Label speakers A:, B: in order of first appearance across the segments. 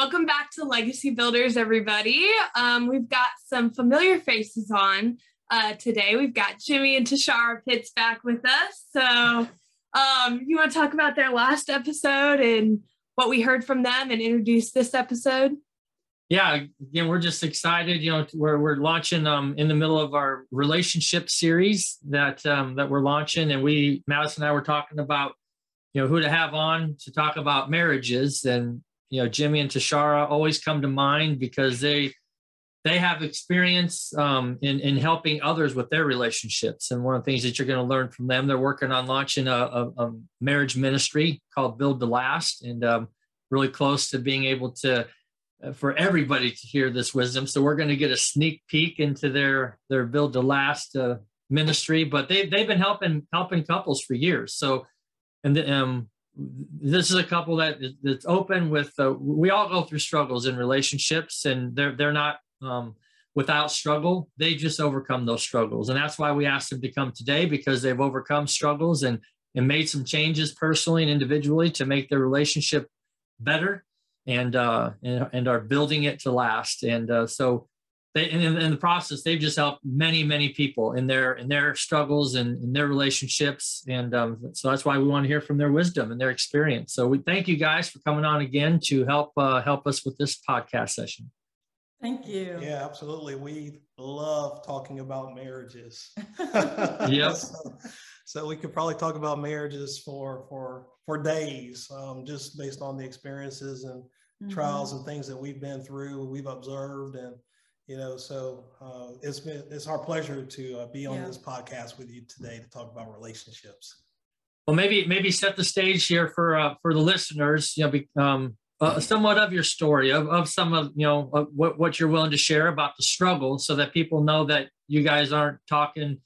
A: Welcome back to Legacy Builders, everybody. Um, we've got some familiar faces on uh, today. We've got Jimmy and Tishara Pitts back with us. So, um, you want to talk about their last episode and what we heard from them and introduce this episode?
B: Yeah, again, we're just excited. You know, we're we're launching um, in the middle of our relationship series that um, that we're launching, and we Madison and I were talking about you know who to have on to talk about marriages, and you know Jimmy and Tishara always come to mind because they they have experience um, in in helping others with their relationships, and one of the things that you're going to learn from them, they're working on launching a, a, a marriage ministry called Build to Last, and um, really close to being able to uh, for everybody to hear this wisdom. So we're going to get a sneak peek into their their build to last uh, ministry, but they they've been helping helping couples for years. So, and the, um, this is a couple that that's open with. Uh, we all go through struggles in relationships, and they're they're not um, without struggle. They just overcome those struggles, and that's why we asked them to come today because they've overcome struggles and and made some changes personally and individually to make their relationship better and uh, and, and are building it to last. And uh, so, they, in, in, the process, they've just helped many many people in their in their struggles and in their relationships. And um, so that's why we want to hear from their wisdom and their experience. So we thank you guys for coming on again to help uh, help us with this podcast session.
C: Thank you.
D: Yeah, absolutely. We love talking about marriages.
B: yes.
D: so, so, we could probably talk about marriages for for for days, um, just based on the experiences and mm-hmm. trials and things that we've been through, we've observed, and you know, so uh, it's been it's our pleasure to uh, be on yeah. this podcast with you today to talk about relationships.
B: Well, maybe maybe set the stage here for uh, for the listeners. You know, um, uh, somewhat of your story of, of some of you know of what what you're willing to share about the struggle, so that people know that you guys aren't talking.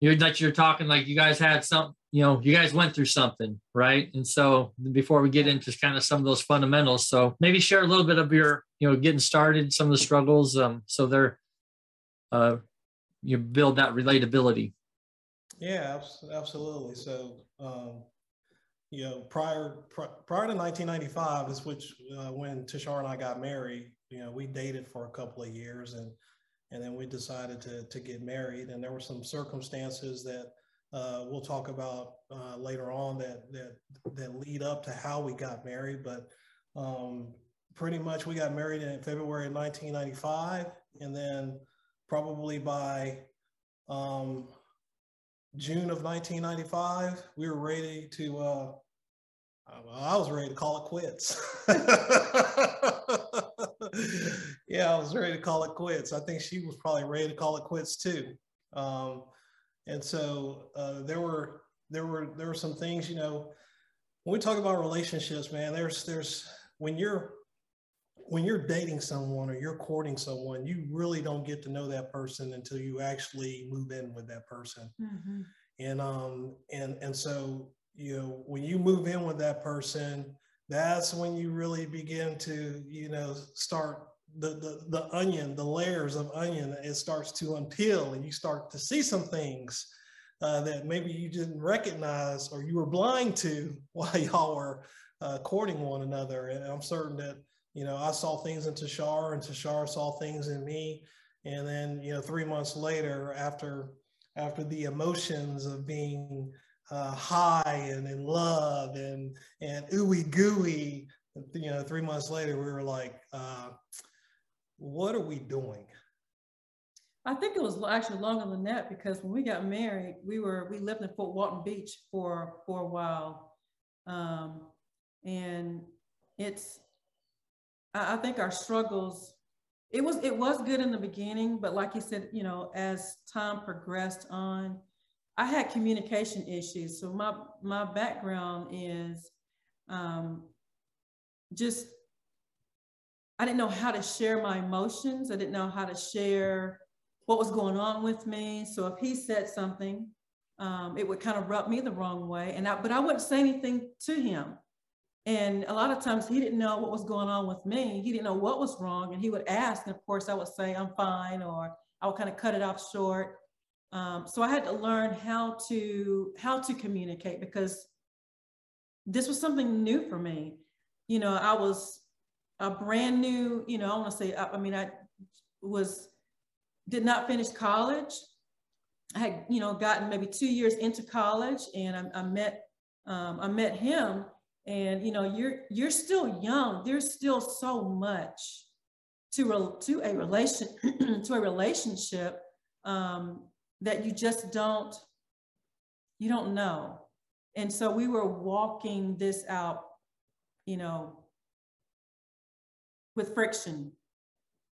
B: You're that you're talking like you guys had some you know, you guys went through something, right? And so before we get into kind of some of those fundamentals, so maybe share a little bit of your, you know, getting started, some of the struggles, um, so they're, uh, you build that relatability.
D: Yeah, absolutely. So, um, you know, prior prior to 1995 is which uh, when Tishar and I got married. You know, we dated for a couple of years, and and then we decided to to get married. And there were some circumstances that uh, we'll talk about uh, later on that, that that lead up to how we got married. But um, pretty much we got married in February of 1995, and then probably by um, June of 1995, we were ready to. Uh, I was ready to call it quits. yeah, I was ready to call it quits. I think she was probably ready to call it quits too. Um, and so uh, there were there were there were some things, you know, when we talk about relationships, man, there's there's when you're when you're dating someone or you're courting someone, you really don't get to know that person until you actually move in with that person. Mm-hmm. And um and and so you know when you move in with that person, that's when you really begin to you know start the, the, the onion, the layers of onion, it starts to unpeel and you start to see some things uh, that maybe you didn't recognize or you were blind to while y'all were uh, courting one another. And I'm certain that, you know, I saw things in Tashar and Tashar saw things in me. And then, you know, three months later, after after the emotions of being uh, high and in love and and ooey gooey, you know, three months later, we were like, uh, what are we doing?
C: I think it was actually longer than that because when we got married, we were we lived in Fort Walton Beach for for a while, um, and it's I, I think our struggles. It was it was good in the beginning, but like you said, you know, as time progressed on, I had communication issues. So my my background is um, just I didn't know how to share my emotions. I didn't know how to share what was going on with me. So if he said something, um, it would kind of rub me the wrong way. And I, but I wouldn't say anything to him. And a lot of times he didn't know what was going on with me. He didn't know what was wrong. And he would ask. And of course, I would say, I'm fine, or I would kind of cut it off short. Um, so I had to learn how to how to communicate because this was something new for me. You know, I was a brand new, you know, I want to say, I, mean, I was, did not finish college. I had, you know, gotten maybe two years into college and I, I met, um, I met him and, you know, you're, you're still young. There's still so much to, re- to a relation, to a relationship um, that you just don't, you don't know. And so we were walking this out, you know, with friction.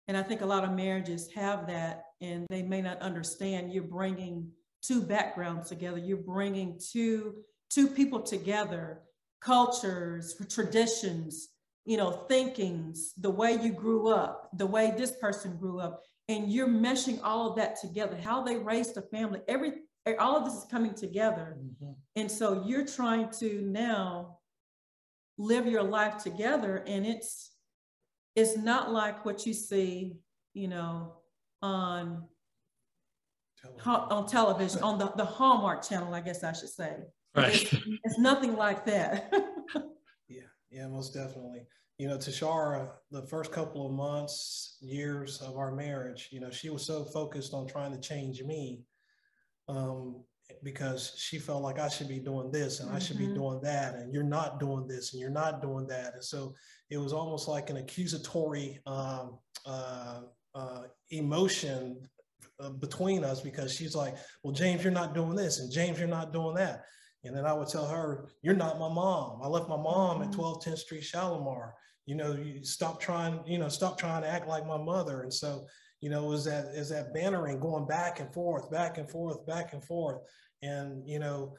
C: And I think a lot of marriages have that and they may not understand you're bringing two backgrounds together. You're bringing two, two people together, cultures, traditions, you know, thinkings, the way you grew up, the way this person grew up, and you're meshing all of that together, how they raised a family, every, all of this is coming together. Mm-hmm. And so you're trying to now live your life together and it's, it's not like what you see, you know, on television. on television, on the, the Hallmark channel, I guess I should say.
B: Right.
C: It's, it's nothing like that.
D: yeah, yeah, most definitely. You know, Tishara, the first couple of months, years of our marriage, you know, she was so focused on trying to change me um, because she felt like I should be doing this and mm-hmm. I should be mm-hmm. doing that, and you're not doing this and you're not doing that. And so it was almost like an accusatory um, uh, uh, emotion uh, between us because she's like, well, James, you're not doing this, and James, you're not doing that. And then I would tell her, you're not my mom. I left my mom at 1210 mm-hmm. Street, Shalimar. You know, you stop trying, you know, stop trying to act like my mother. And so, you know, is that is that bannering going back and forth, back and forth, back and forth. And, you know,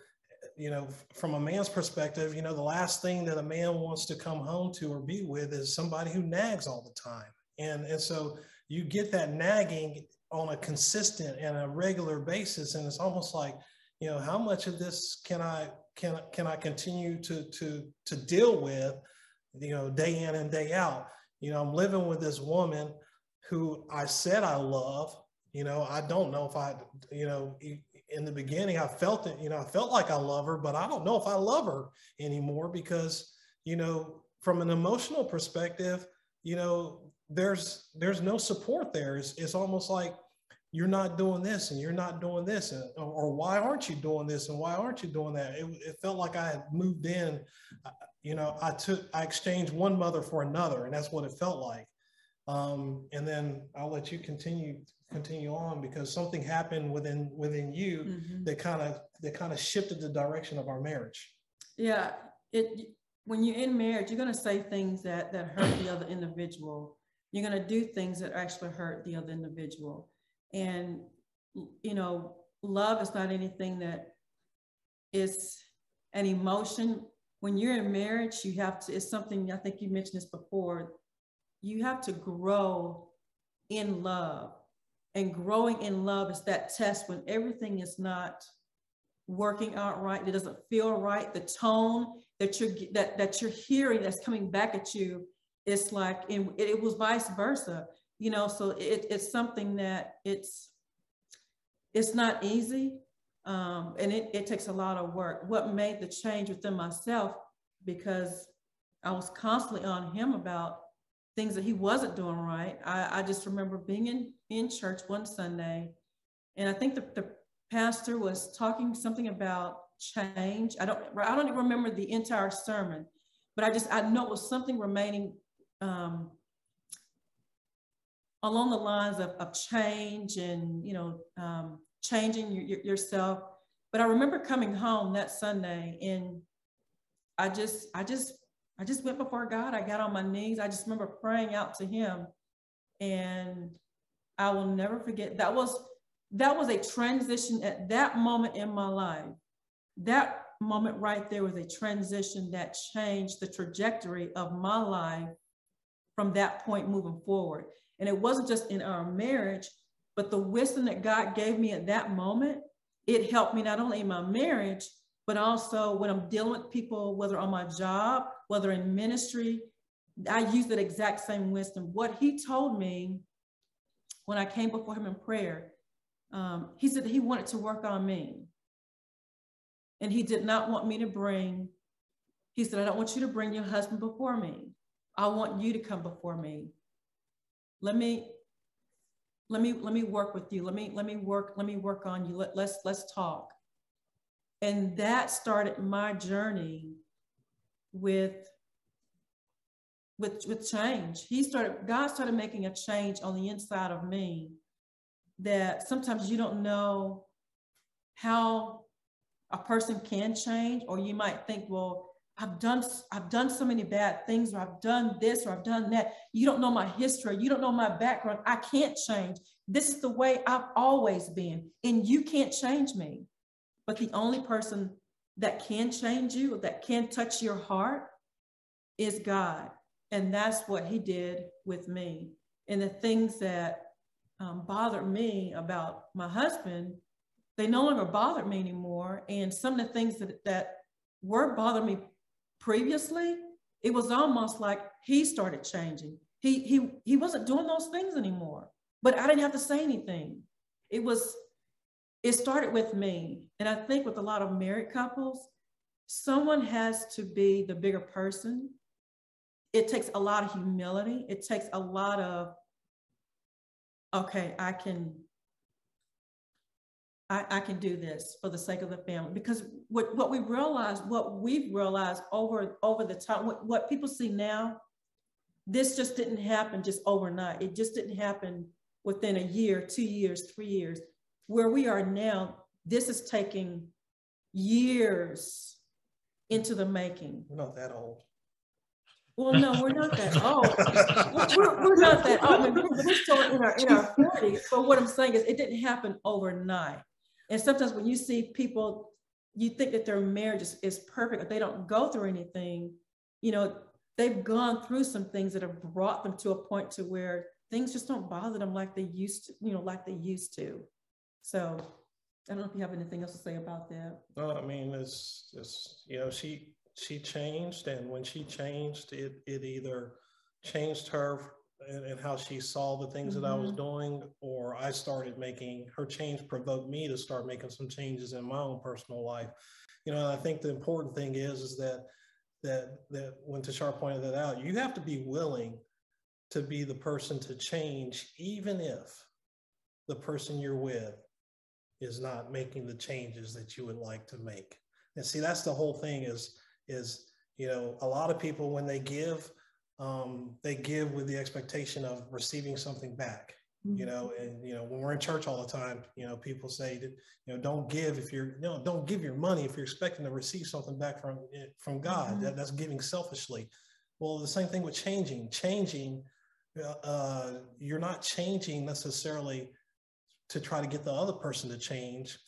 D: you know, from a man's perspective, you know, the last thing that a man wants to come home to or be with is somebody who nags all the time. And, and so you get that nagging on a consistent and a regular basis. And it's almost like, you know, how much of this can I, can, can I continue to, to, to deal with, you know, day in and day out? You know, I'm living with this woman who I said I love, you know, I don't know if I, you know, in the beginning, I felt it, you know, I felt like I love her, but I don't know if I love her anymore because, you know, from an emotional perspective, you know, there's there's no support there. It's, it's almost like you're not doing this and you're not doing this, and, or, why aren't you doing this and why aren't you doing that? It, it felt like I had moved in. Uh, you know, I took I exchanged one mother for another, and that's what it felt like. Um, and then I'll let you continue continue on because something happened within within you mm-hmm. that kind of that kind of shifted the direction of our marriage.
C: Yeah, it when you're in marriage, you're going to say things that that hurt the other individual. You're going to do things that actually hurt the other individual, and you know, love is not anything that is an emotion. When you're in marriage, you have to. It's something I think you mentioned this before. You have to grow in love and growing in love is that test when everything is not working out right, it doesn't feel right, the tone that you're that that you're hearing that's coming back at you, it's like in, it, it was vice versa, you know. So it, it's something that it's it's not easy, um, and it, it takes a lot of work. What made the change within myself because I was constantly on him about things that he wasn't doing right. I, I just remember being in, in church one Sunday, and I think the, the pastor was talking something about change. I don't I don't even remember the entire sermon, but I just I know it was something remaining um, along the lines of, of change and you know um, changing your, yourself. But I remember coming home that Sunday and I just I just I just went before God. I got on my knees. I just remember praying out to him. And I will never forget that was that was a transition at that moment in my life. That moment right there was a transition that changed the trajectory of my life from that point moving forward. And it wasn't just in our marriage, but the wisdom that God gave me at that moment, it helped me not only in my marriage, but also when I'm dealing with people, whether on my job, whether in ministry, I use that exact same wisdom. What he told me when I came before him in prayer, um, he said he wanted to work on me. And he did not want me to bring, he said, I don't want you to bring your husband before me. I want you to come before me. Let me let me let me work with you. Let me let me work let me work on you. Let, let's let's talk. And that started my journey with with with change. He started God started making a change on the inside of me that sometimes you don't know how a person can change or you might think well I've done I've done so many bad things or I've done this or I've done that. You don't know my history, you don't know my background. I can't change. This is the way I've always been and you can't change me. But the only person that can change you, that can touch your heart is God. And that's what he did with me. And the things that um, bothered me about my husband, they no longer bothered me anymore. And some of the things that, that were bothering me previously, it was almost like he started changing. He, he, he wasn't doing those things anymore, but I didn't have to say anything. It was, it started with me. And I think with a lot of married couples, someone has to be the bigger person. It takes a lot of humility. It takes a lot of, okay, I can I, I can do this for the sake of the family because what, what we realize, what we've realized over over the time, what, what people see now, this just didn't happen just overnight. It just didn't happen within a year, two years, three years. Where we are now, this is taking years into the making.
D: We're not that old.
C: Well, no, we're not that old. we're, we're not that old. I mean, we're still in our in our 40s. But what I'm saying is it didn't happen overnight. And sometimes when you see people, you think that their marriage is, is perfect, but they don't go through anything, you know, they've gone through some things that have brought them to a point to where things just don't bother them like they used to, you know, like they used to. So I don't know if you have anything else to say about that.
D: No, I mean, it's, it's, you know, she, she changed and when she changed, it, it either changed her and, how she saw the things mm-hmm. that I was mm-hmm. doing, or I started making her change provoked me to start making some changes in my own personal life. You know, I think the important thing is is that that that when Tashar pointed that out, you have to be willing to be the person to change, even if the person you're with is not making the changes that you would like to make. And see, that's the whole thing is is you know a lot of people when they give um, they give with the expectation of receiving something back mm-hmm. you know and you know when we're in church all the time you know people say that you know don't give if you're you know don't give your money if you're expecting to receive something back from from god mm-hmm. that, that's giving selfishly well the same thing with changing changing uh, uh, you're not changing necessarily to try to get the other person to change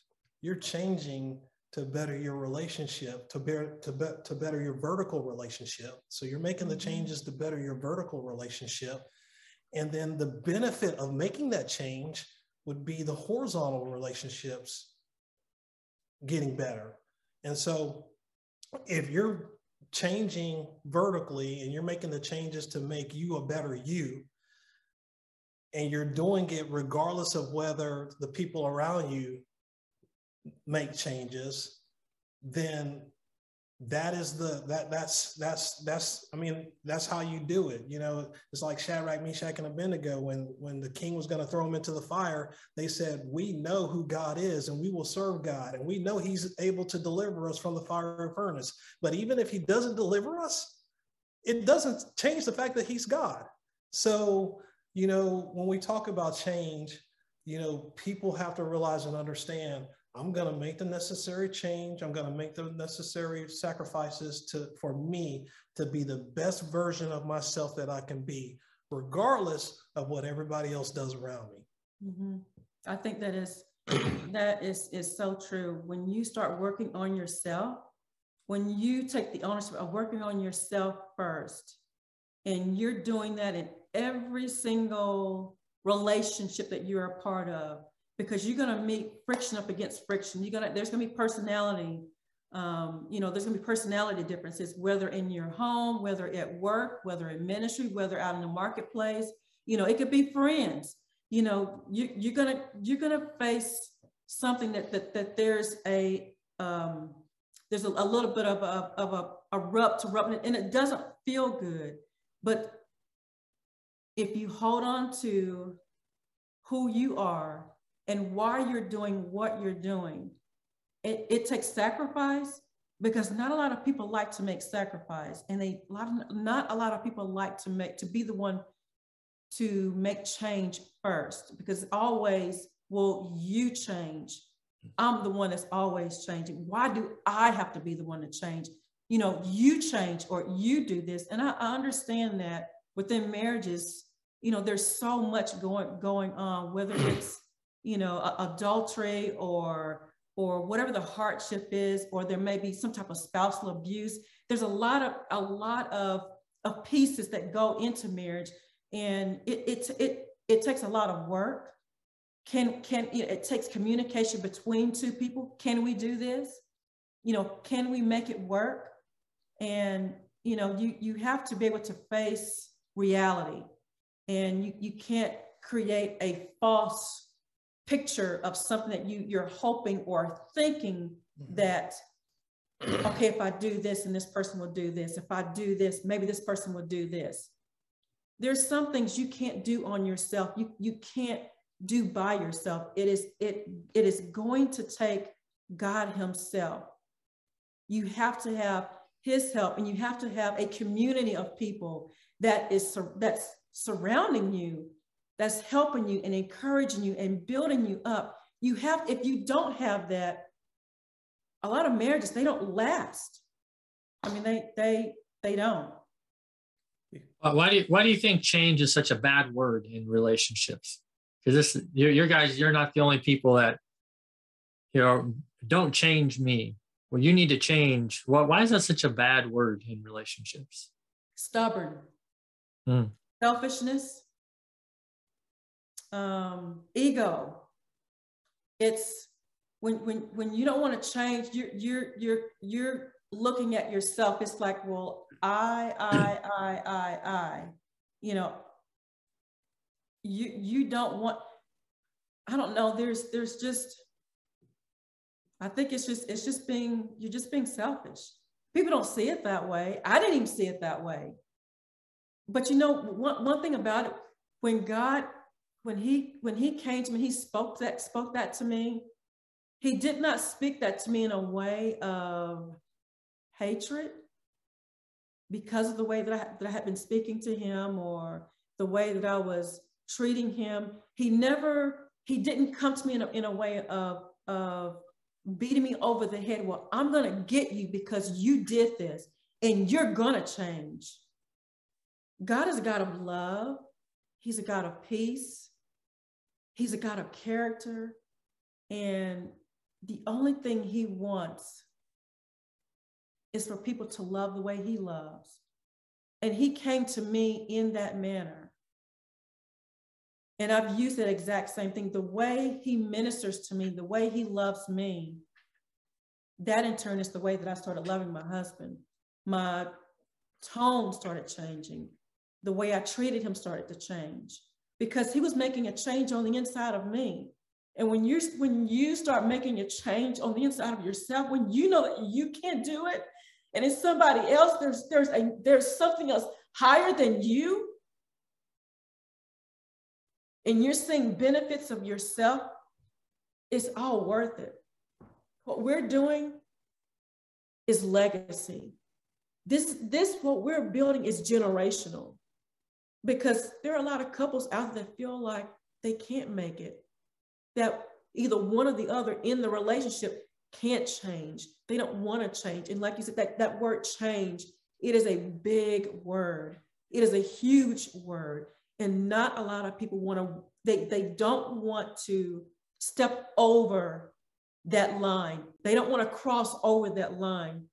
D: you're changing to better your relationship, to, bear, to, be, to better your vertical relationship. So you're making the mm-hmm. changes to better your vertical relationship. And then the benefit of making that change would be the horizontal relationships getting better. And so if you're changing vertically and you're making the changes to make you a better you, and you're doing it regardless of whether the people around you make changes, then that is the that that's that's that's I mean that's how you do it. You know, it's like Shadrach, Meshach, and Abednego when when the king was going to throw them into the fire. They said, "We know who God is, and we will serve God, and we know He's able to deliver us from the fire and furnace. But even if He doesn't deliver us, it doesn't change the fact that He's God. So you know, when we talk about change, you know, people have to realize and understand I'm going to make the necessary change. I'm going to make the necessary sacrifices to for me to be the best version of myself that I can be, regardless of what everybody else does around me.
C: Mm-hmm. I think that is that is is so true. When you start working on yourself, when you take the ownership of working on yourself first, and you're doing that in every single relationship that you're a part of because you're going to meet friction up against friction. You're going to, there's going to be personality, um, you know, there's going to be personality differences, whether in your home, whether at work, whether in ministry, whether out in the marketplace, you know, it could be friends, you know, you, you're going to, you're going to face something that, that, that there's a, um, there's a, a little bit of a, of a, a rub to and it doesn't feel good. But if you hold on to who you are and why you're doing what you're doing, it, it takes sacrifice because not a lot of people like to make sacrifice and they a lot of, not a lot of people like to make to be the one to make change first because always will you change. I'm the one that's always changing. Why do i have to be the one to change? You know you change or you do this. And i, I understand that within marriages you know there's so much going going on whether it's you know adultery or or whatever the hardship is, or there may be some type of spousal abuse. There's a lot of a lot of, of pieces that go into marriage, and it it it, it takes a lot of work. Can can you know, it takes communication between two people? Can we do this? You know, can we make it work? And you know, you you have to be able to face reality, and you you can't create a false picture of something that you you're hoping or thinking mm-hmm. that okay if i do this and this person will do this if i do this maybe this person will do this. There's some things you can't do on yourself. You you can't do by yourself. It is it it is going to take god himself. You have to have his help and you have to have a community of people that is that's surrounding you that's helping you and encouraging you and building you up. You have, if you don't have that, a lot of marriages, they don't last. I mean, they they they don't.
B: Why do you, why do you think change is such a bad word in relationships? Because this, your, your guys, you're not the only people that, you know, don't change me. Well, you need to change. Why, why is that such a bad word in relationships?
C: Stubborn, mm. Selfishness, um, ego. It's when when when you don't want to change, you're you're you're you're looking at yourself. It's like, well, I I I I I, you know. You you don't want. I don't know. There's there's just. I think it's just it's just being you're just being selfish. People don't see it that way. I didn't even see it that way. But you know, one, one thing about it, when God when he when he came to me, he spoke that spoke that to me. He did not speak that to me in a way of hatred because of the way that I, that I had been speaking to him or the way that I was treating him. He never, he didn't come to me in a, in a way of, of beating me over the head. Well, I'm going to get you because you did this and you're going to change. God is a God of love. He's a God of peace. He's a God of character. And the only thing he wants is for people to love the way he loves. And he came to me in that manner. And I've used that exact same thing. The way he ministers to me, the way he loves me, that in turn is the way that I started loving my husband. My tone started changing. The way I treated him started to change because he was making a change on the inside of me. And when you when you start making a change on the inside of yourself, when you know that you can't do it, and it's somebody else, there's there's a there's something else higher than you, and you're seeing benefits of yourself, it's all worth it. What we're doing is legacy. This this what we're building is generational because there are a lot of couples out there that feel like they can't make it, that either one or the other in the relationship can't change. They don't want to change. And like you said, that, that word change, it is a big word. It is a huge word. And not a lot of people want to, they, they don't want to step over that line. They don't want to cross over that line.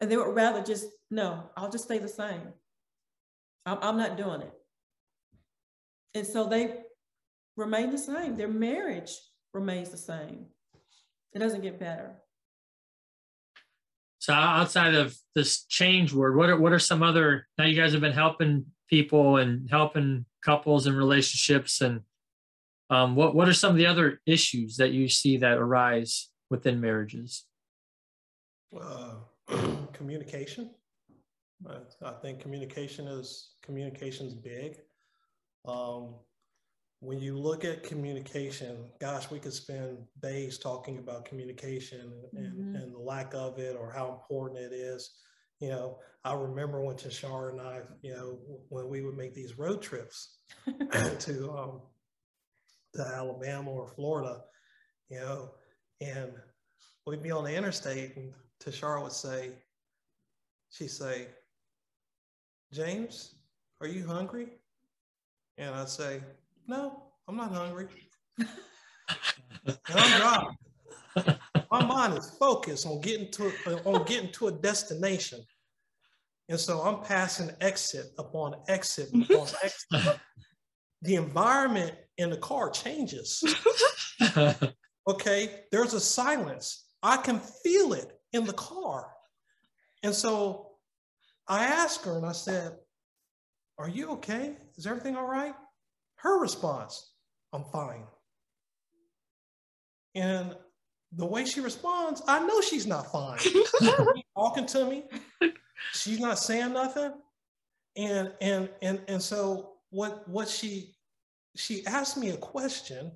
C: And they would rather just, no, I'll just stay the same. I'm, I'm not doing it. And so they remain the same. Their marriage remains the same. It doesn't get better.
B: So outside of this change word, what are what are some other now you guys have been helping people and helping couples and relationships and um, what what are some of the other issues that you see that arise within marriages?
D: Uh, communication. I think communication is communication's big. Um, when you look at communication, gosh, we could spend days talking about communication and, mm-hmm. and, the lack of it or how important it is. You know, I remember when Tashar and I, you know, when we would make these road trips to um, to Alabama or Florida, you know, and we'd be on the interstate and Tashar would say, she'd say, James, are you hungry? And I'd say, no, I'm not hungry. and I'm driving. My mind is focused on getting to on getting to a destination. And so I'm passing exit upon exit upon exit. the environment in the car changes. okay, there's a silence. I can feel it in the car. And so I asked her and I said, Are you okay? Is everything all right? Her response, I'm fine. And the way she responds, I know she's not fine. she's talking to me. She's not saying nothing. And and and and so what what she she asked me a question.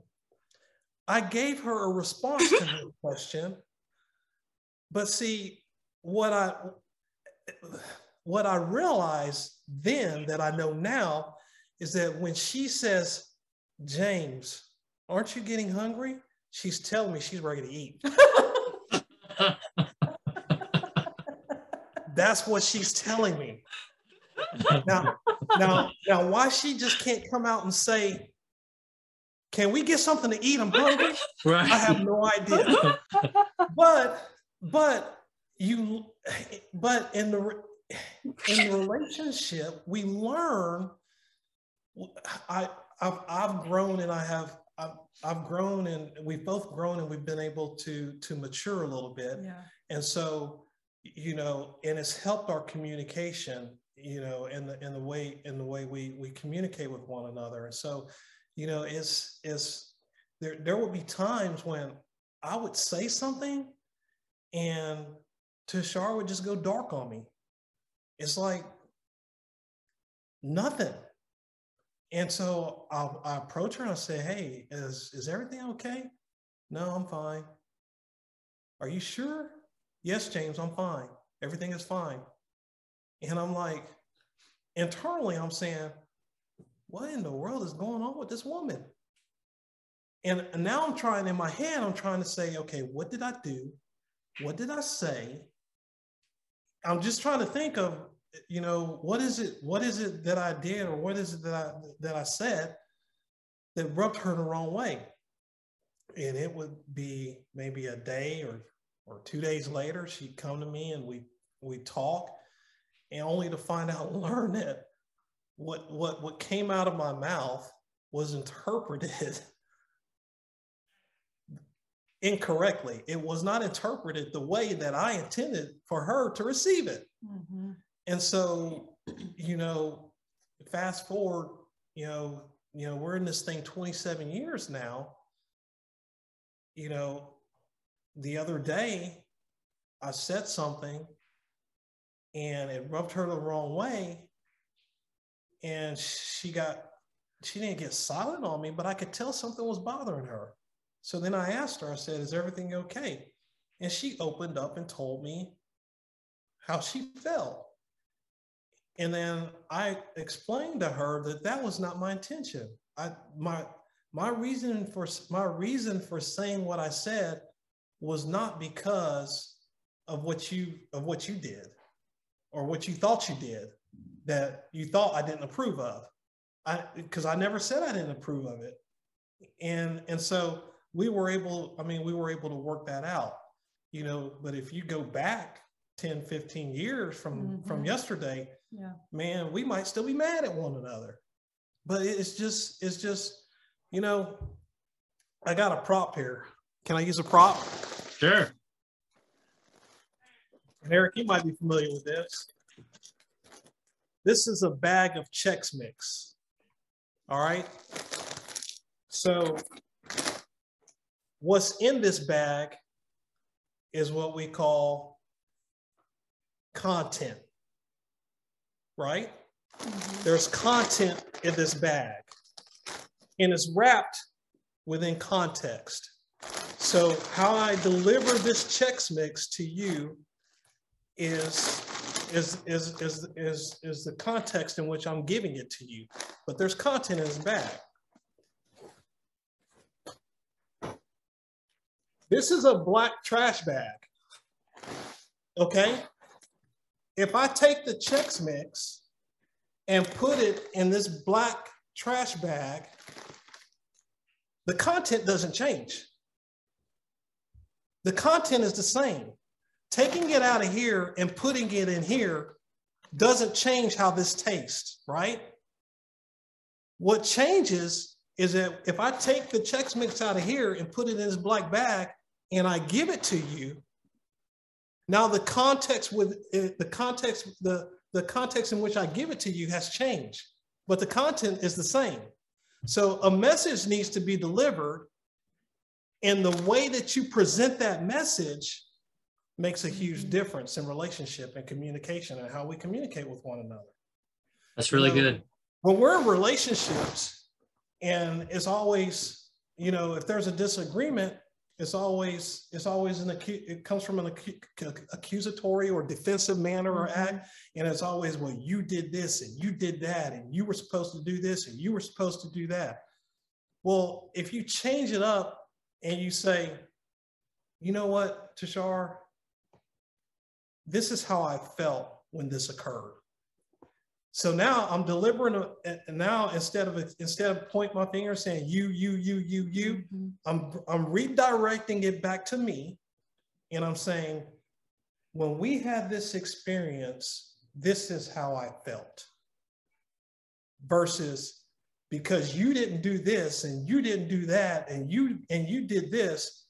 D: I gave her a response to her question. But see, what I what I realized then that I know now is that when she says, James, aren't you getting hungry? She's telling me she's ready to eat. That's what she's telling me. Now, now, now, why she just can't come out and say, "Can we get something to eat? I'm hungry." Right. I have no idea. but, but you, but in the in the relationship, we learn. I I've, I've grown and I have I've, I've grown and we've both grown and we've been able to to mature a little bit. Yeah. And so, you know, and it's helped our communication, you know, in the in the way in the way we we communicate with one another. And so, you know, it's it's there there would be times when I would say something and Tashar would just go dark on me. It's like nothing. And so I'll, I approach her and I say, Hey, is, is everything okay? No, I'm fine. Are you sure? Yes, James, I'm fine. Everything is fine. And I'm like, internally, I'm saying, What in the world is going on with this woman? And now I'm trying in my head, I'm trying to say, okay, what did I do? What did I say? I'm just trying to think of, you know, what is it? What is it that I did, or what is it that I that I said that rubbed her the wrong way? And it would be maybe a day or or two days later, she'd come to me and we we talk, and only to find out learn that what what what came out of my mouth was interpreted incorrectly. It was not interpreted the way that I intended for her to receive it. Mm-hmm. And so, you know, fast forward, you know, you know, we're in this thing 27 years now. You know, the other day I said something and it rubbed her the wrong way. And she got, she didn't get silent on me, but I could tell something was bothering her. So then I asked her, I said, Is everything okay? And she opened up and told me how she felt. And then I explained to her that that was not my intention. I my my reason for my reason for saying what I said was not because of what you of what you did or what you thought you did that you thought I didn't approve of. I because I never said I didn't approve of it. And and so we were able, I mean, we were able to work that out, you know, but if you go back 10, 15 years from, mm-hmm. from yesterday, yeah. man, we might still be mad at one another. But it's just, it's just, you know, I got a prop here. Can I use a prop?
B: Sure.
D: And Eric, you might be familiar with this. This is a bag of Chex Mix. All right. So What's in this bag is what we call content. right? Mm-hmm. There's content in this bag and it's wrapped within context. So how I deliver this Chex Mix to you is, is, is, is, is, is the context in which I'm giving it to you. But there's content in this bag. This is a black trash bag. Okay? If I take the Chex Mix and put it in this black trash bag, the content doesn't change. The content is the same. Taking it out of here and putting it in here doesn't change how this tastes, right? What changes is that if I take the Chex Mix out of here and put it in this black bag and I give it to you, now the context with eh, the context, the, the context in which I give it to you has changed, but the content is the same. So a message needs to be delivered and the way that you present that message makes a huge difference in relationship and communication and how we communicate with one another.
B: That's really you know, good.
D: When we're in relationships and it's always, you know, if there's a disagreement, it's always it's always an it comes from an accusatory or defensive manner or mm-hmm. act and it's always well you did this and you did that and you were supposed to do this and you were supposed to do that. Well if you change it up and you say you know what tashar? This is how i felt when this occurred so now I'm delivering, a, and now instead of instead of pointing my finger saying you, you, you, you, you, mm-hmm. I'm I'm redirecting it back to me, and I'm saying, when we had this experience, this is how I felt. Versus because you didn't do this and you didn't do that and you and you did this,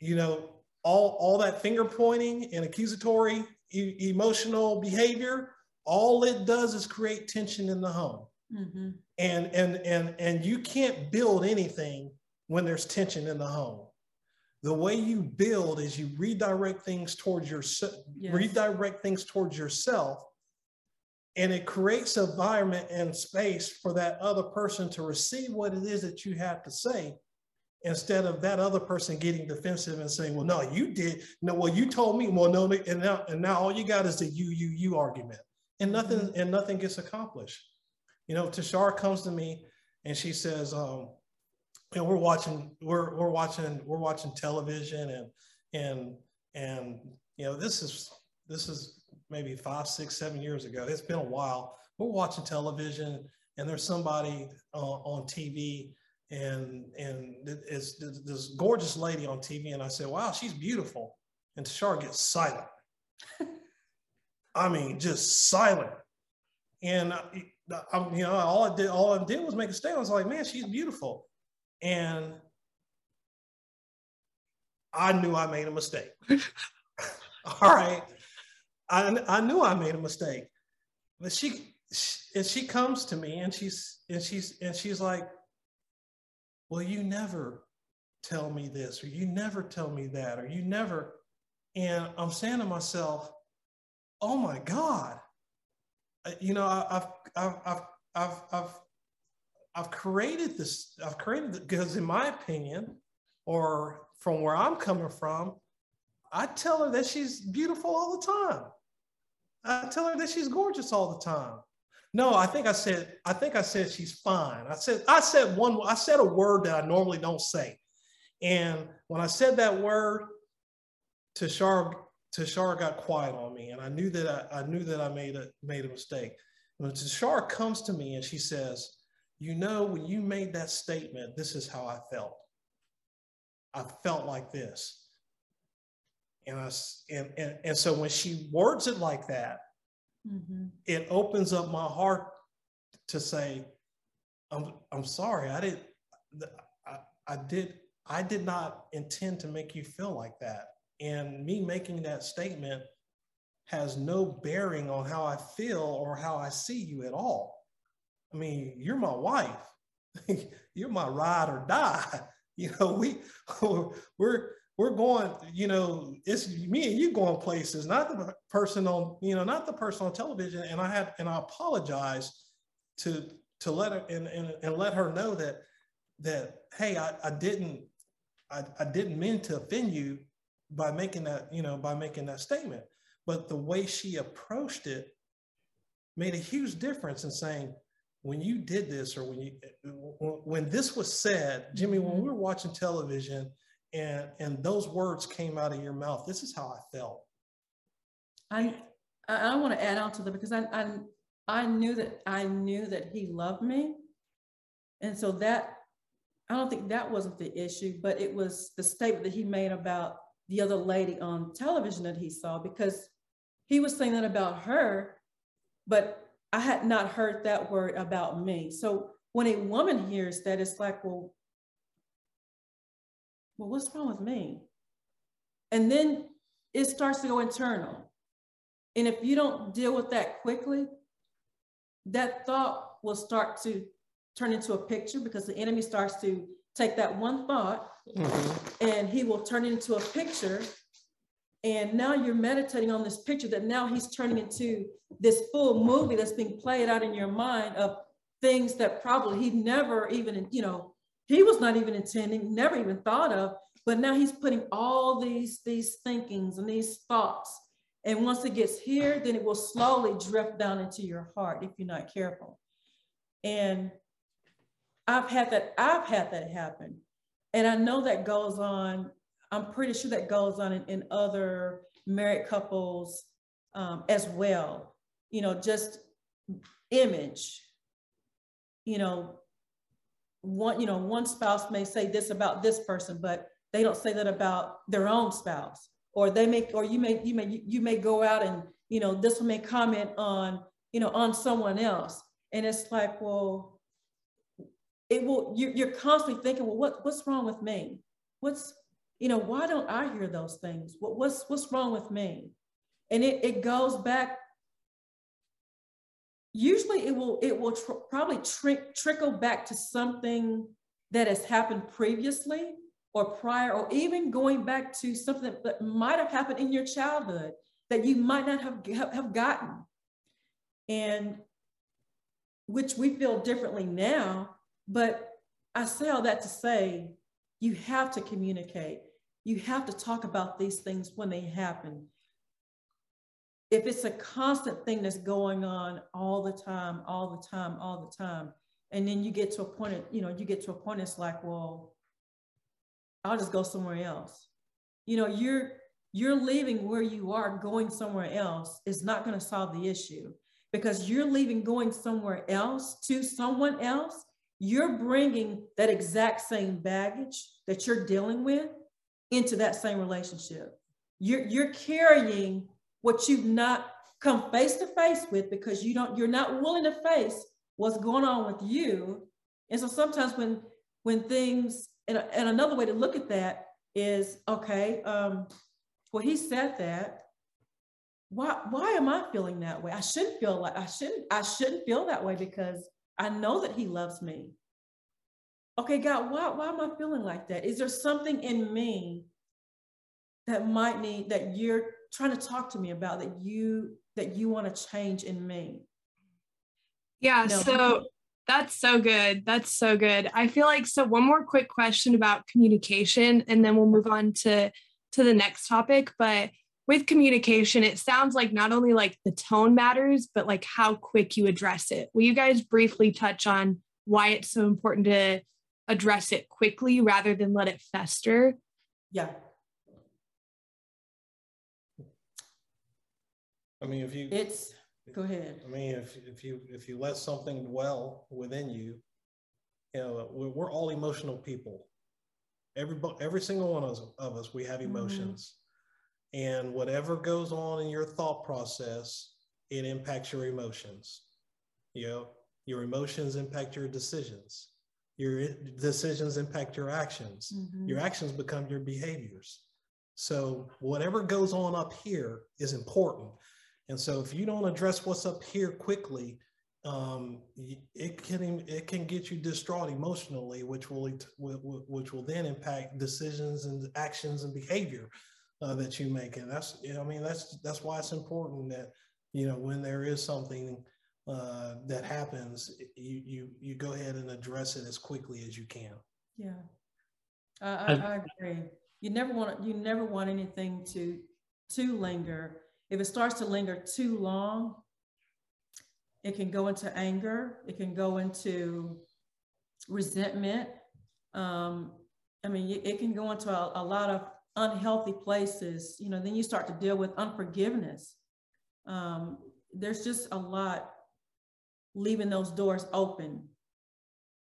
D: you know, all all that finger pointing and accusatory e- emotional behavior all it does is create tension in the home. Mm-hmm. And and and and you can't build anything when there's tension in the home. The way you build is you redirect things towards yourself, yes. redirect things towards yourself, and it creates environment and space for that other person to receive what it is that you have to say instead of that other person getting defensive and saying, well, no, you did. No, well, you told me, well, no, and now, and now all you got is the you, you, you argument and nothing mm-hmm. and nothing gets accomplished. You know, Tashar comes to me and she says, um, you know, we're watching, we're we're watching, we're watching television and and and you know, this is this is maybe five, six, seven years ago. It's been a while. We're watching television and there's somebody uh, on TV and and it's this gorgeous lady on TV and I said, wow, she's beautiful. And Tashar gets silent. I mean, just silent. And uh, I, I, you know, all I did, all I did was make a statement. I was like, man, she's beautiful. And I knew I made a mistake. all right. I, I knew I made a mistake. But she, she and she comes to me and she's and she's and she's like, Well, you never tell me this, or you never tell me that, or you never. And I'm saying to myself, oh my God, uh, you know, I've, I've, I've, I've, I've, I've created this, I've created because in my opinion, or from where I'm coming from, I tell her that she's beautiful all the time. I tell her that she's gorgeous all the time. No, I think I said, I think I said she's fine. I said, I said one, I said a word that I normally don't say. And when I said that word, Tashar Tashar got quiet on me, and I knew that I, I knew that I made a made a mistake. When Tashar comes to me and she says, "You know, when you made that statement, this is how I felt. I felt like this." And I and and, and so when she words it like that, mm-hmm. it opens up my heart to say, "I'm I'm sorry. I didn't. I, I did I did not intend to make you feel like that." And me making that statement has no bearing on how I feel or how I see you at all. I mean, you're my wife. you're my ride or die. You know, we we're we're going, you know, it's me and you going places, not the person on, you know, not the person on television. And I had, and I apologize to, to let her and, and, and let her know that, that, hey, I, I didn't, I, I didn't mean to offend you by making that, you know, by making that statement. But the way she approached it made a huge difference in saying, when you did this or when you when this was said, Jimmy, when we mm-hmm. were watching television and and those words came out of your mouth this is how i felt
C: i i want to add on to that because I, I i knew that i knew that he loved me and so that i don't think that wasn't the issue but it was the statement that he made about the other lady on television that he saw because he was saying that about her but i had not heard that word about me so when a woman hears that it's like well well, what's wrong with me? And then it starts to go internal. And if you don't deal with that quickly, that thought will start to turn into a picture because the enemy starts to take that one thought mm-hmm. and he will turn it into a picture. And now you're meditating on this picture that now he's turning into this full movie that's being played out in your mind of things that probably he never even, you know, he was not even intending, never even thought of, but now he's putting all these, these thinkings and these thoughts. And once it gets here, then it will slowly drift down into your heart if you're not careful. And I've had that, I've had that happen. And I know that goes on, I'm pretty sure that goes on in, in other married couples um, as well. You know, just image, you know, one, you know, one spouse may say this about this person, but they don't say that about their own spouse. Or they may, or you may, you may, you may go out and, you know, this one may comment on, you know, on someone else. And it's like, well, it will, you're, you're constantly thinking, well, what, what's wrong with me? What's, you know, why don't I hear those things? What, what's, what's wrong with me? And it, it goes back usually it will it will tr- probably tr- trickle back to something that has happened previously or prior or even going back to something that might have happened in your childhood that you might not have have gotten and which we feel differently now but i say all that to say you have to communicate you have to talk about these things when they happen if it's a constant thing that's going on all the time, all the time, all the time, and then you get to a point, you know, you get to a point, it's like, well, I'll just go somewhere else. You know, you're you're leaving where you are, going somewhere else is not going to solve the issue because you're leaving, going somewhere else to someone else. You're bringing that exact same baggage that you're dealing with into that same relationship. You're, you're carrying what you've not come face to face with because you don't you're not willing to face what's going on with you. And so sometimes when when things and, and another way to look at that is okay um well he said that. Why why am i feeling that way? I shouldn't feel like i shouldn't i shouldn't feel that way because i know that he loves me. Okay god why, why am i feeling like that? Is there something in me that might need that you're trying to talk to me about that you that you want to change in me?
A: Yeah so that's so good. That's so good. I feel like so one more quick question about communication and then we'll move on to to the next topic but with communication it sounds like not only like the tone matters but like how quick you address it will you guys briefly touch on why it's so important to address it quickly rather than let it fester
C: yeah
D: I mean, if you,
C: It's, go ahead.
D: I mean, if, if you, if you let something dwell within you, you know, we're, we're all emotional people. Every, every single one of us, of us we have mm-hmm. And whatever goes on in your thought process, it impacts your emotions. You know, your emotions impact your decisions. Your decisions impact your actions.
C: Mhm.
D: Your actions become your behaviors. So whatever goes on up here is important. And so if you don't address what's up here quickly, um, it can it can get you distraught emotionally, which will which will then impact decisions and actions and behavior uh, that you make. And that's I mean that's that's why it's important that you know when there is something uh, that happens, you you you go ahead and address it as quickly as you can.
C: Yeah, I, I, I agree. You never want you never want anything to to linger. If it starts to linger too long, it can go into anger. It can go into resentment. Um, I mean, it can go into a, a, lot of unhealthy places. You know, then you start to deal with unforgiveness. Um, there's just a lot leaving those doors open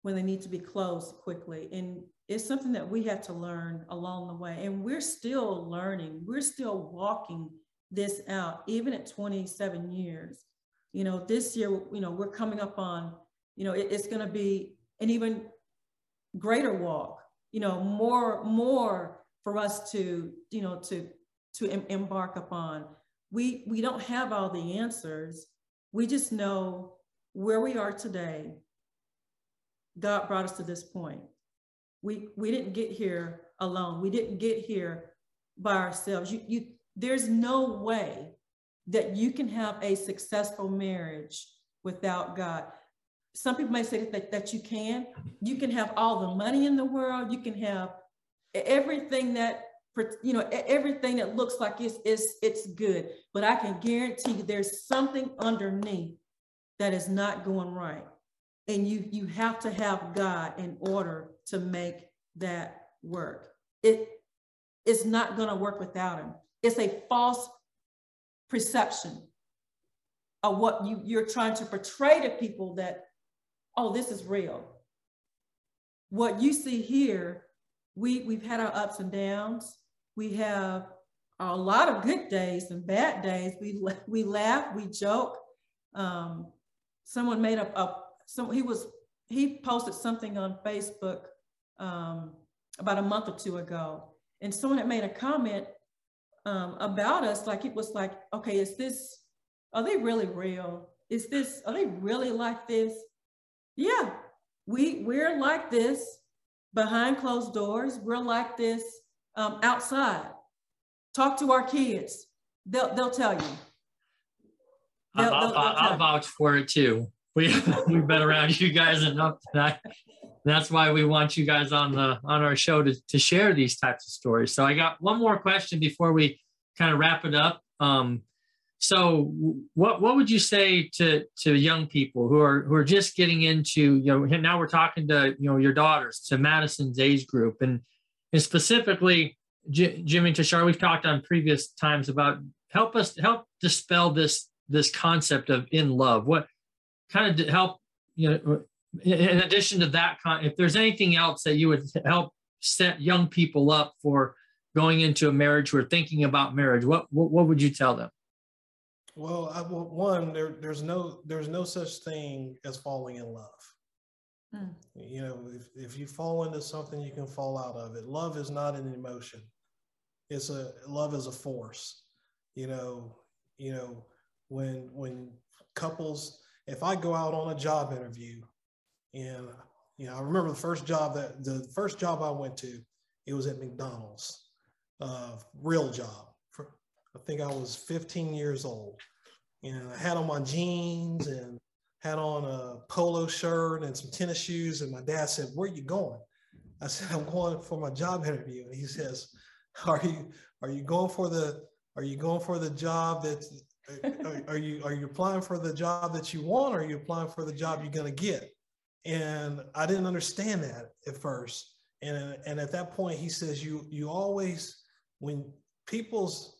C: when they need to be closed quickly. And it's something that we have to learn along the way. And we're still learning, we're still walking this out, even at 27 years you know, this year, you know, we're coming up on, you know, it, it's going to be an even greater walk, you know, more, more for us to, you know, to, to em- embark upon. We, we don't have all the answers. We just know where we are today. God brought us to this point. We, we didn't get here alone. We didn't get here by ourselves. You, you, there's no way that you can have a successful marriage without God. Some people may say that, that you can. You can have all the money in the world. You can have everything that you know everything that looks like it's it's it's good. But I can guarantee you there's something underneath that is not going right, and you you have to have God in order to make that work. It it's not going to work without Him. It's a false perception of what you, you're trying to portray to people that, oh, this is real. What you see here, we, we've had our ups and downs. We have a lot of good days and bad days. We, we laugh, we joke. Um, someone made up a, some, he was, he posted something on Facebook um, about a month or two ago. And someone had made a comment um, about us, like it was like, okay, is this, are they really real? Is this, are they really like this? Yeah, we, we're like this behind closed doors. We're like this um, outside. Talk to our kids. They'll, they'll tell you.
B: They'll, I'll, they'll, I'll, I'll vouch for it too. We, we've been around you guys enough that that's why we want you guys on the on our show to, to share these types of stories. So I got one more question before we kind of wrap it up. Um, so what what would you say to to young people who are who are just getting into you know now we're talking to you know your daughters to Madison's age group and and specifically J- Jimmy Tishara we've talked on previous times about help us help dispel this this concept of in love what kind of help you know uh, in addition to that, if there's anything else that you would help set young people up for going into a marriage who are thinking about marriage, what what, what would you tell them?
D: Well, I, well one there, there's no there's no such thing as falling in love. Hmm. You know, if, if you fall into something, you can fall out of it. Love is not an emotion. It's a love is a force. You know, you know, when when couples, if I go out on a job interview and you know, I remember the first job that the first job I went to, it was at McDonald's, uh, real job. I think I was 15 years old, and I had on my jeans and had on a polo shirt and some tennis shoes. And my dad said, "Where are you going?" I said, "I'm going for my job interview." And he says, "Are you are you going for the are you going for the job that are, are you are you applying for the job that you want, or are you applying for the job you're going to get?" And I didn't understand that at first. And, and at that point, he says, you, you always, when people's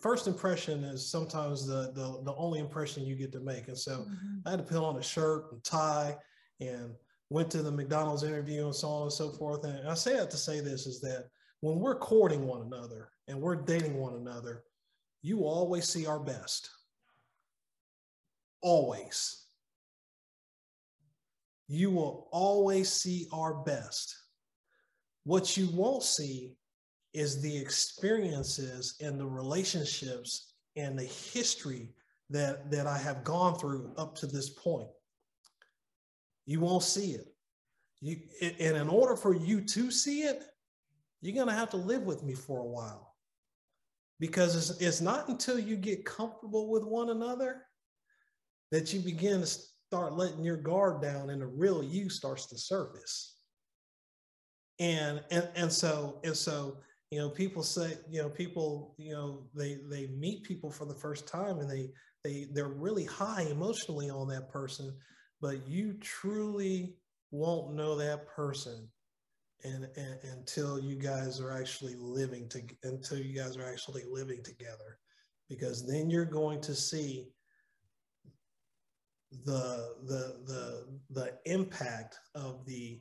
D: first impression is sometimes the, the, the only impression you get to make. And so mm-hmm. I had to put on a shirt and tie and went to the McDonald's interview and so on and so forth. And I say that to say this is that when we're courting one another and we're dating one another, you always see our best. Always you will always see our best. What you won't see is the experiences and the relationships and the history that, that I have gone through up to this point. You won't see it. You, and in order for you to see it, you're going to have to live with me for a while. Because it's, it's not until you get comfortable with one another that you begin to start letting your guard down and the real you starts to surface. And, and, and so, and so, you know, people say, you know, people, you know, they, they meet people for the first time and they, they, they're really high emotionally on that person, but you truly won't know that person and, and, until you guys are actually living to until you guys are actually living together because then you're going to see the the the the impact of the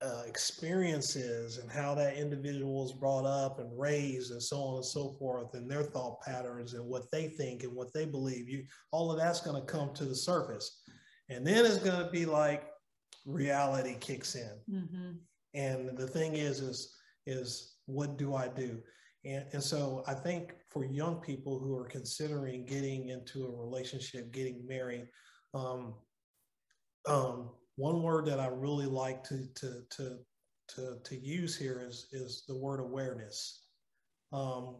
D: uh, experiences and how that individual was brought up and raised and so on and so forth and their thought patterns and what they think and what they believe you all of that's going to come to the surface. And then it's going to be like reality kicks in. Mm-hmm. and the thing is is is what do i do? And, and so i think for young people who are considering getting into a relationship getting married um, um, one word that I really like to to to to, to use here is is the word awareness. Um,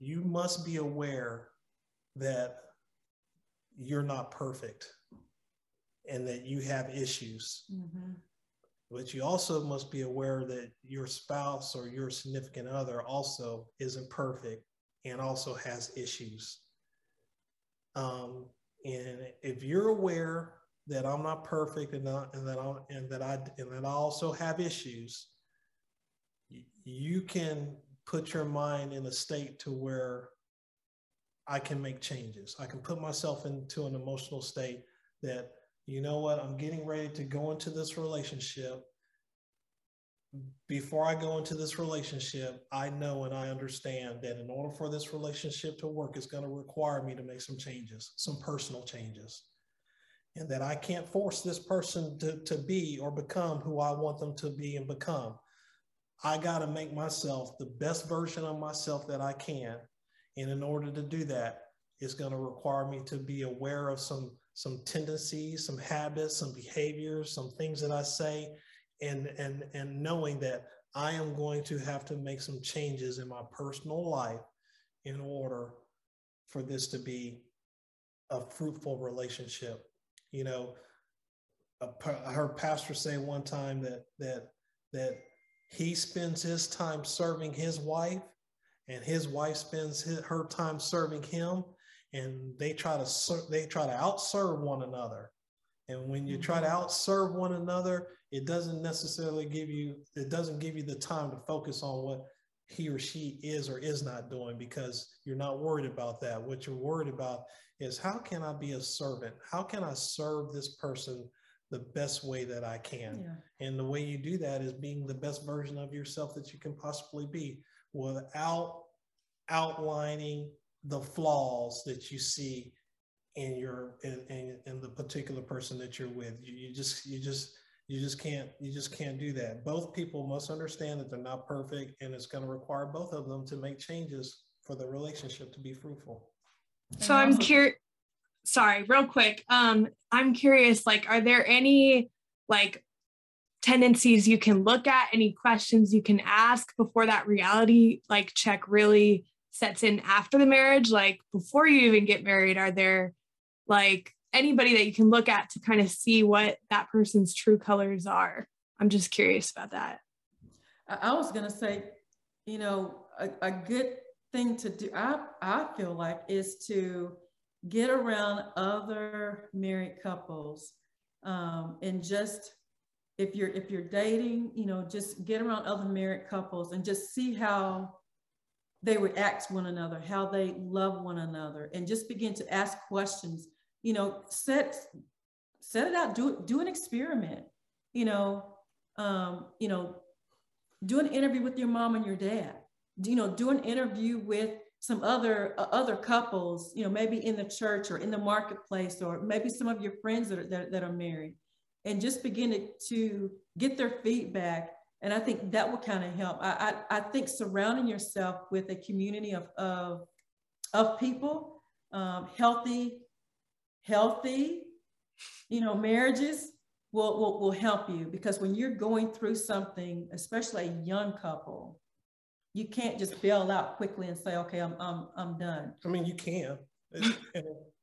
D: you must be aware that you're not perfect and that you have issues. Mm-hmm. But you also must be aware that your spouse or your significant other also isn't perfect and also has issues. Um, and if you're aware that I'm not perfect and, not, and that I and that I and that I also have issues, you can put your mind in a state to where I can make changes. I can put myself into an emotional state that you know what I'm getting ready to go into this relationship. Before I go into this relationship, I know and I understand that in order for this relationship to work, it's going to require me to make some changes, some personal changes and that I can't force this person to, to be or become who I want them to be and become. I got to make myself the best version of myself that I can. And in order to do that, it's going to require me to be aware of some, some tendencies, some habits, some behaviors, some things that I say, and, and, and knowing that I am going to have to make some changes in my personal life in order for this to be a fruitful relationship you know, I heard pastor say one time that that that he spends his time serving his wife, and his wife spends his, her time serving him, and they try to they try to outserve one another. And when you try to mm-hmm. outserve one another, it doesn't necessarily give you it doesn't give you the time to focus on what he or she is or is not doing because you're not worried about that. What you're worried about is how can I be a servant? How can I serve this person the best way that I can? Yeah. And the way you do that is being the best version of yourself that you can possibly be without outlining the flaws that you see in your in, in, in the particular person that you're with. You, you just you just you just can't you just can't do that. Both people must understand that they're not perfect and it's going to require both of them to make changes for the relationship to be fruitful.
A: So I'm curious. Sorry, real quick. Um, I'm curious. Like, are there any like tendencies you can look at? Any questions you can ask before that reality like check really sets in after the marriage? Like before you even get married, are there like anybody that you can look at to kind of see what that person's true colors are? I'm just curious about that.
C: I was gonna say, you know, a, a good thing to do, I, I feel like, is to get around other married couples um, and just if you're if you're dating, you know, just get around other married couples and just see how they react to one another, how they love one another, and just begin to ask questions. You know, set set it out, do do an experiment. You know, um, you know, do an interview with your mom and your dad you know, do an interview with some other uh, other couples, you know, maybe in the church or in the marketplace, or maybe some of your friends that are, that, that are married, and just begin to, to get their feedback. And I think that will kind of help. I, I, I think surrounding yourself with a community of, of, of people um, healthy, healthy, you know, marriages will, will, will help you because when you're going through something, especially a young couple, you can't just bail out quickly and say, okay, I'm, I'm, I'm done.
D: I mean, you can. I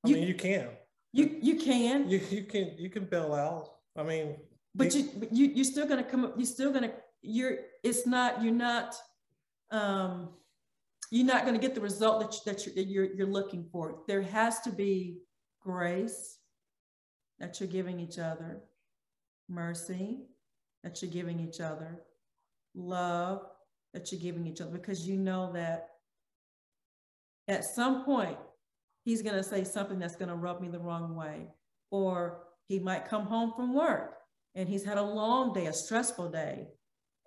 D: mean, you can.
C: You, you can.
D: You, you can, you can bail out. I mean,
C: but you, you, you're still going to come up, you're still to, you're, it's not, you're not, um, you're not going to get the result that, you, that you're, you're, you're looking for. There has to be grace that you're giving each other, mercy that you're giving each other, love that you're giving each other, because you know that at some point he's going to say something that's going to rub me the wrong way, or he might come home from work and he's had a long day, a stressful day,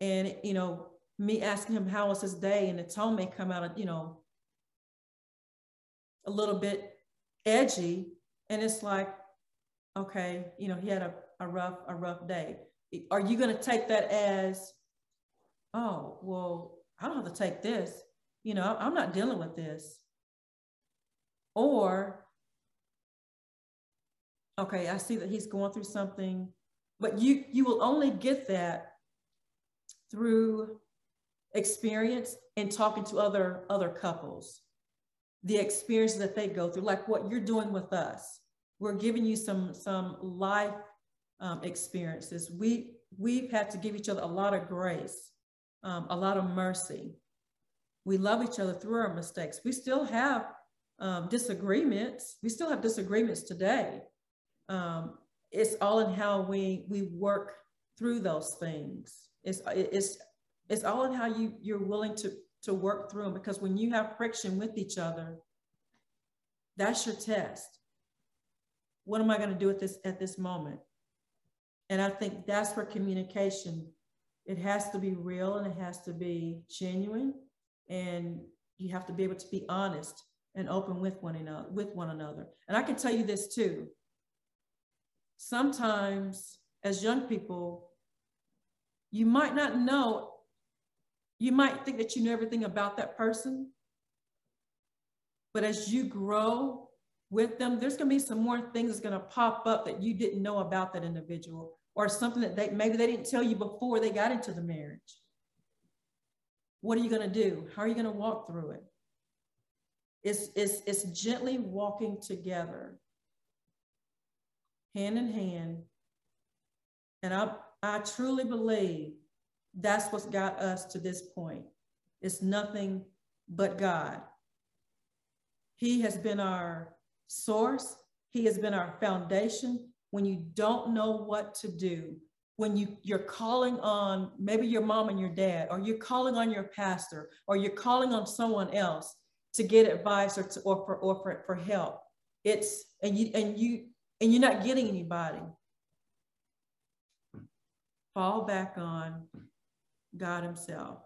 C: and you know me asking him how was his day, and the tone may come out of you know a little bit edgy, and it's like, okay, you know, he had a, a rough a rough day. Are you going to take that as, oh well, I don't have to take this. You know, I'm not dealing with this. Or, okay, I see that he's going through something, but you you will only get that through experience and talking to other other couples the experience that they go through like what you're doing with us we're giving you some some life um, experiences we we've had to give each other a lot of grace um, a lot of mercy. We love each other through our mistakes. We still have um, disagreements. We still have disagreements today. Um, it's all in how we we work through those things. It's it's it's all in how you you're willing to to work through them because when you have friction with each other that's your test. What am i going to do at this at this moment? And i think that's where communication it has to be real and it has to be genuine and you have to be able to be honest and open with one another with one another. And i can tell you this too. Sometimes as young people you might not know you might think that you know everything about that person, but as you grow with them, there's going to be some more things that's going to pop up that you didn't know about that individual or something that they maybe they didn't tell you before they got into the marriage. What are you going to do? How are you going to walk through it? It's, it's, it's gently walking together, hand in hand. And I, I truly believe that's what's got us to this point. It's nothing but God. He has been our source. He has been our foundation. When you don't know what to do, when you, you're calling on maybe your mom and your dad, or you're calling on your pastor, or you're calling on someone else to get advice or, to, or, for, or for, for help, it's, and you, and you, and you're not getting anybody. Fall back on God Himself.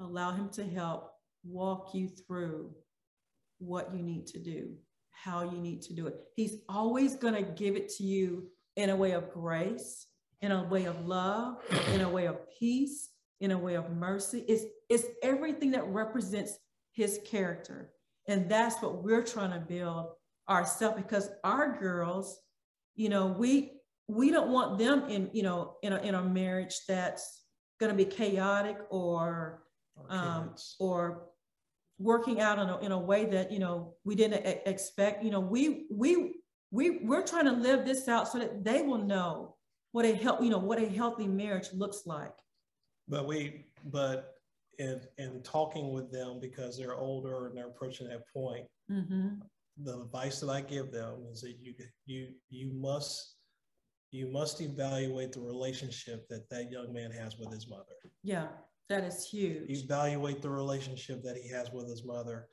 C: Allow Him to help walk you through what you need to do, how you need to do it. He's always going to give it to you in a way of grace, in a way of love, in a way of peace, in a way of mercy. It's, it's everything that represents His character. And that's what we're trying to build ourselves because our girls, you know, we we don't want them in, you know, in a, in a marriage that's going to be chaotic or um, or working out in a, in a way that you know we didn't expect you know we we we we're trying to live this out so that they will know what a help you know what a healthy marriage looks like
D: but we but in in talking with them because they're older and they're approaching that point mm-hmm. the advice that i give them is that you you you must you must evaluate the relationship that that young man has with his mother.
C: Yeah, that is huge.
D: Evaluate the relationship that he has with his mother,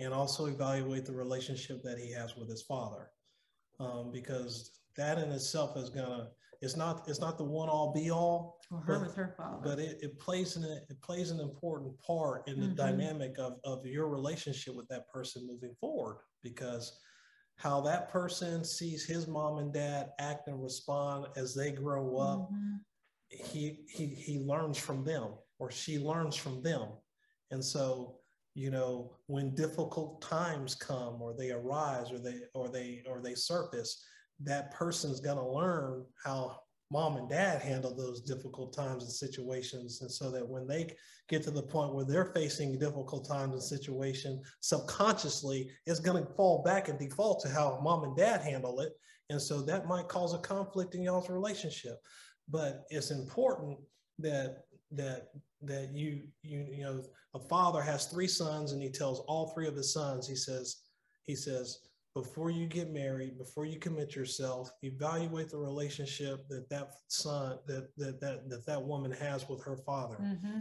D: and also evaluate the relationship that he has with his father, um, because that in itself is gonna. It's not. It's not the one all be all.
C: Her but, with her father.
D: But it, it plays an it plays an important part in the mm-hmm. dynamic of of your relationship with that person moving forward because how that person sees his mom and dad act and respond as they grow up mm-hmm. he he he learns from them or she learns from them. And so you know, when difficult times come or they arise or they or they or they surface, that person's going to learn how mom and dad handle those difficult times and situations. And so that when they get to the point where they're facing difficult times and situation subconsciously it's going to fall back and default to how mom and dad handle it. And so that might cause a conflict in y'all's relationship. But it's important that that that you you you know a father has three sons and he tells all three of his sons he says he says before you get married, before you commit yourself, evaluate the relationship that that son, that that that that, that woman has with her father. Mm-hmm.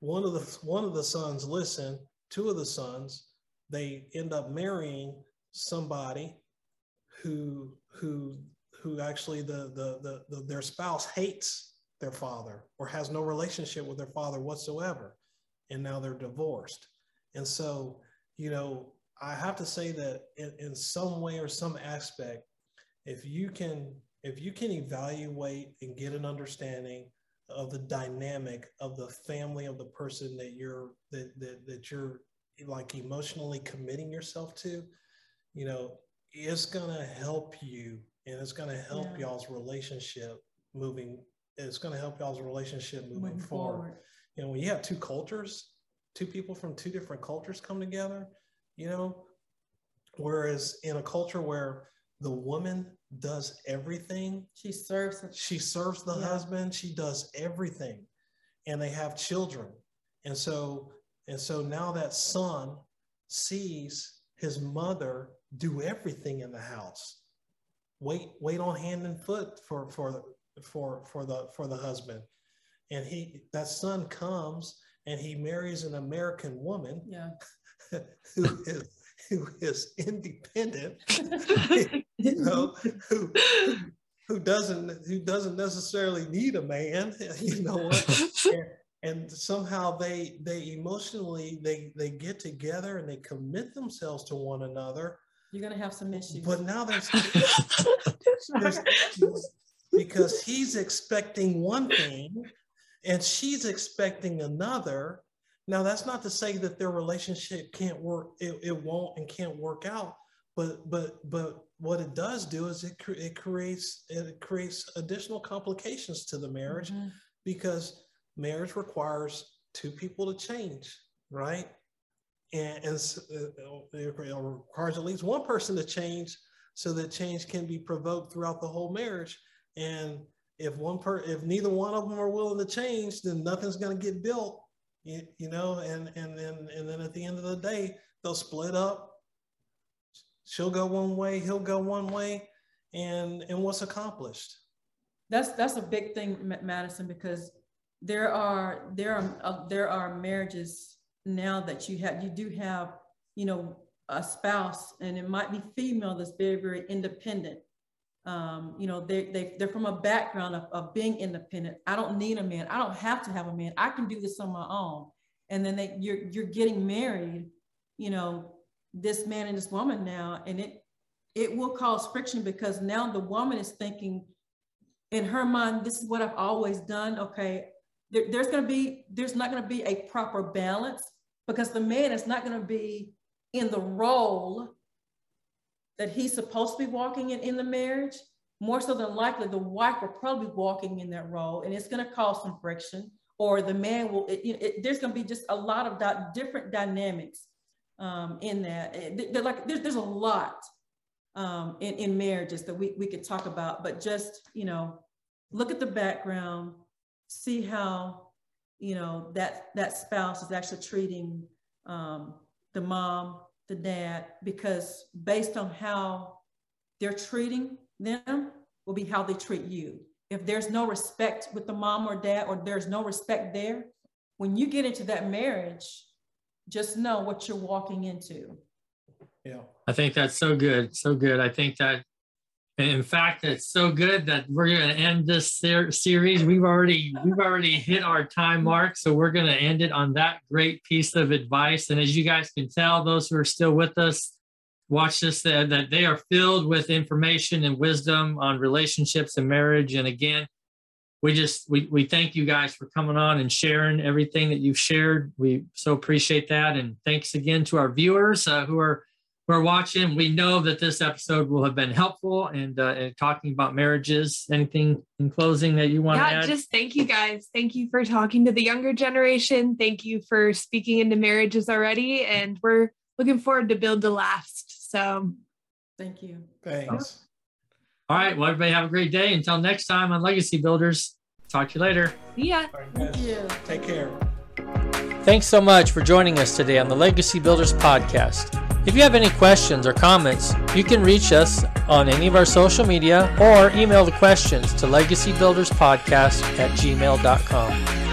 D: One of the one of the sons listen. Two of the sons, they end up marrying somebody who who who actually the the, the, the their spouse hates their father or has no relationship with their father whatsoever, and now they're divorced. And so, you know, I have to say that in, in some way or some aspect, if you can if you can evaluate and get an understanding of the dynamic of the family of the person that you're that that, that you're like emotionally committing yourself to, you know, it's gonna help you and it's gonna help yeah. y'all's relationship moving. It's gonna help y'all's relationship moving, moving forward. forward. You know, when you have two cultures, two people from two different cultures come together, you know whereas in a culture where the woman does everything
C: she serves
D: she serves the yeah. husband she does everything and they have children and so and so now that son sees his mother do everything in the house wait wait on hand and foot for for for for the for the husband and he that son comes and he marries an american woman
C: yeah
D: who is who is independent, you know, who, who doesn't who doesn't necessarily need a man, you know, and, and somehow they they emotionally they they get together and they commit themselves to one another.
C: You're gonna have some issues.
D: But now there's, there's because he's expecting one thing and she's expecting another now, that's not to say that their relationship can't work, it, it won't and can't work out. But but but what it does do is it, it creates it creates additional complications to the marriage mm-hmm. because marriage requires two people to change, right? And, and uh, it requires at least one person to change so that change can be provoked throughout the whole marriage. And if one per if neither one of them are willing to change, then nothing's going to get built you, you know, and and then and then at the end of the day, they'll split up. She'll go one way, he'll go one way, and and what's accomplished?
C: That's that's a big thing, Madison, because there are there are uh, there are marriages now that you have you do have you know a spouse and it might be female that's very very independent um, you know, they, they, they're from a background of, of being independent. I don't need a man. I don't have to have a man. I can do this on my own. And then they, you're, you're getting married, you know, this man and this woman now, and it, it will cause friction because now the woman is thinking in her mind, this is what I've always done. Okay. There, there's going to be, there's not going to be a proper balance because the man is not going to be in the role that he's supposed to be walking in in the marriage, more so than likely the wife will probably be walking in that role and it's going to cause some friction or the man will, it, it, there's going to be just a lot of di- different dynamics um, in that. They're like, there's, there's a lot um, in, in marriages that we, we could talk about, but just, you know, look at the background, see how, you know, that, that spouse is actually treating um, the mom the dad because based on how they're treating them will be how they treat you. If there's no respect with the mom or dad, or there's no respect there, when you get into that marriage, just know what you're walking into.
D: Yeah.
B: I think that's so good. So good. I think that in fact, it's so good that we're going to end this ser- series. We've already we've already hit our time mark, so we're going to end it on that great piece of advice. And as you guys can tell, those who are still with us, watch this that they are filled with information and wisdom on relationships and marriage. And again, we just we we thank you guys for coming on and sharing everything that you've shared. We so appreciate that, and thanks again to our viewers uh, who are who are watching. We know that this episode will have been helpful and, uh, and talking about marriages. Anything in closing that you want
A: yeah,
B: to add?
A: just thank you guys. Thank you for talking to the younger generation. Thank you for speaking into marriages already, and we're looking forward to build to last. So,
C: Thank you.
D: Thanks.
B: All right. Well, everybody have a great day. Until next time on Legacy Builders. Talk to you later.
A: see ya.
C: Thank you.
D: Take care.
B: Thanks so much for joining us today on the Legacy Builders podcast. If you have any questions or comments, you can reach us on any of our social media or email the questions to legacybuilderspodcast at gmail.com.